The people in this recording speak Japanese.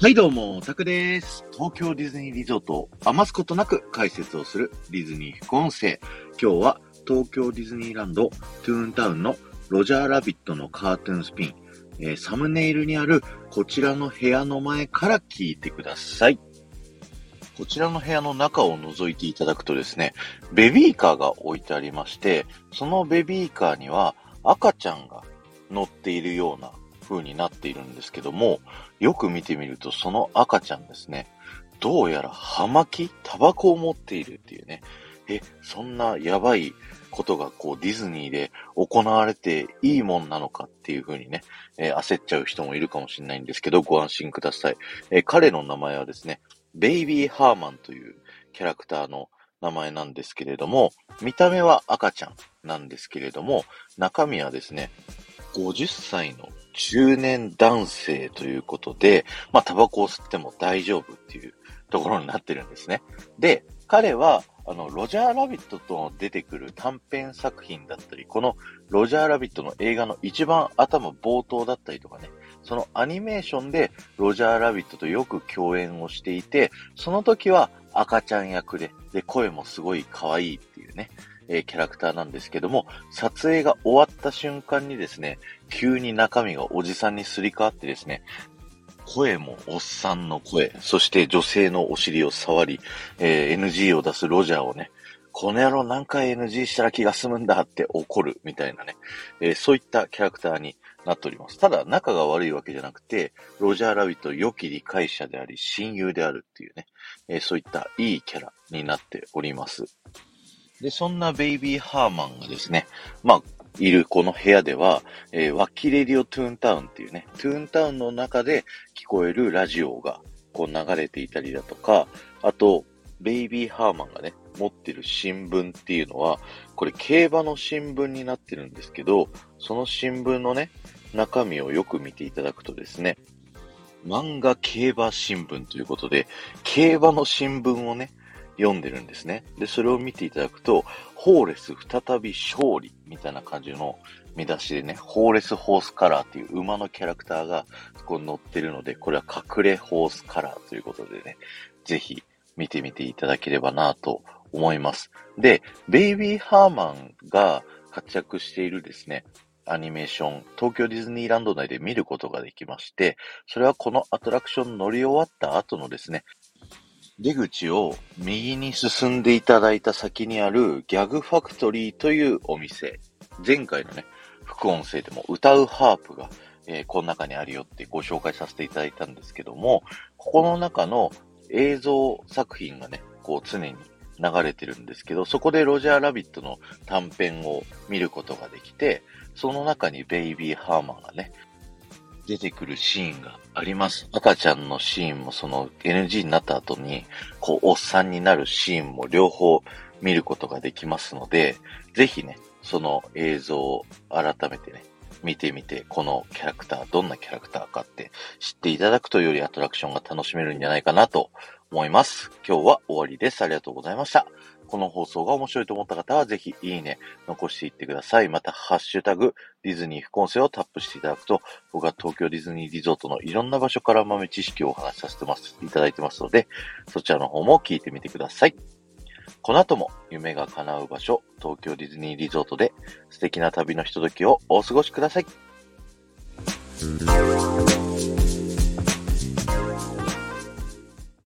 はいどうも、タクです。東京ディズニーリゾートを余すことなく解説をするディズニー副音声。今日は東京ディズニーランドトゥーンタウンのロジャーラビットのカートゥーンスピン、えー、サムネイルにあるこちらの部屋の前から聞いてください。こちらの部屋の中を覗いていただくとですね、ベビーカーが置いてありまして、そのベビーカーには赤ちゃんが乗っているような風になっているんですけども、よく見てみるとその赤ちゃんですね、どうやら葉巻タバコを持っているっていうね、え、そんなやばいことがこうディズニーで行われていいもんなのかっていう風にね、えー、焦っちゃう人もいるかもしれないんですけど、ご安心ください。えー、彼の名前はですね、ベイビーハーマンというキャラクターの名前なんですけれども、見た目は赤ちゃんなんですけれども、中身はですね、50歳の中年男性ということで、まあ、タバコを吸っても大丈夫っていうところになってるんですね。で、彼は、あの、ロジャーラビットと出てくる短編作品だったり、このロジャーラビットの映画の一番頭冒頭だったりとかね、そのアニメーションでロジャーラビットとよく共演をしていて、その時は赤ちゃん役で、で、声もすごい可愛いっていうね、えー、キャラクターなんですけども、撮影が終わった瞬間にですね、急に中身がおじさんにすり替わってですね、声もおっさんの声、そして女性のお尻を触り、えー、NG を出すロジャーをね、この野郎何回 NG したら気が済むんだって怒るみたいなね、えー、そういったキャラクターになっております。ただ、仲が悪いわけじゃなくて、ロジャーラビット良き理解者であり、親友であるっていうね、えー、そういったいいキャラになっております。で、そんなベイビーハーマンがですね、まあ、いるこの部屋では、えー、ワッキレディオトゥーンタウンっていうね、トゥーンタウンの中で聞こえるラジオがこう流れていたりだとか、あと、ベイビーハーマンがね、持ってる新聞っていうのは、これ競馬の新聞になってるんですけど、その新聞のね、中身をよく見ていただくとですね、漫画競馬新聞ということで、競馬の新聞をね、読んでるんですね。で、それを見ていただくと、ホーレス再び勝利みたいな感じの見出しでね、ホーレスホースカラーっていう馬のキャラクターがそこう載ってるので、これは隠れホースカラーということでね、ぜひ見てみていただければなと思います。で、ベイビーハーマンが活躍しているですね、アニメーション、東京ディズニーランド内で見ることができまして、それはこのアトラクション乗り終わった後のですね、出口を右に進んでいただいた先にあるギャグファクトリーというお店。前回のね、副音声でも歌うハープが、えー、この中にあるよってご紹介させていただいたんですけども、ここの中の映像作品がね、こう常に流れてるんですけど、そこでロジャーラビットの短編を見ることができて、その中にベイビーハーマンがね、出てくるシーンがあります。赤ちゃんのシーンもその NG になった後に、こう、おっさんになるシーンも両方見ることができますので、ぜひね、その映像を改めてね、見てみて、このキャラクター、どんなキャラクターかって知っていただくとよりアトラクションが楽しめるんじゃないかなと思います。今日は終わりです。ありがとうございました。この放送が面白いと思った方は、ぜひいいね、残していってください。また、ハッシュタグ、ディズニー副音声をタップしていただくと、僕は東京ディズニーリゾートのいろんな場所から豆知識をお話しさせてます、いただいてますので、そちらの方も聞いてみてください。この後も夢が叶う場所、東京ディズニーリゾートで素敵な旅のひとときをお過ごしください。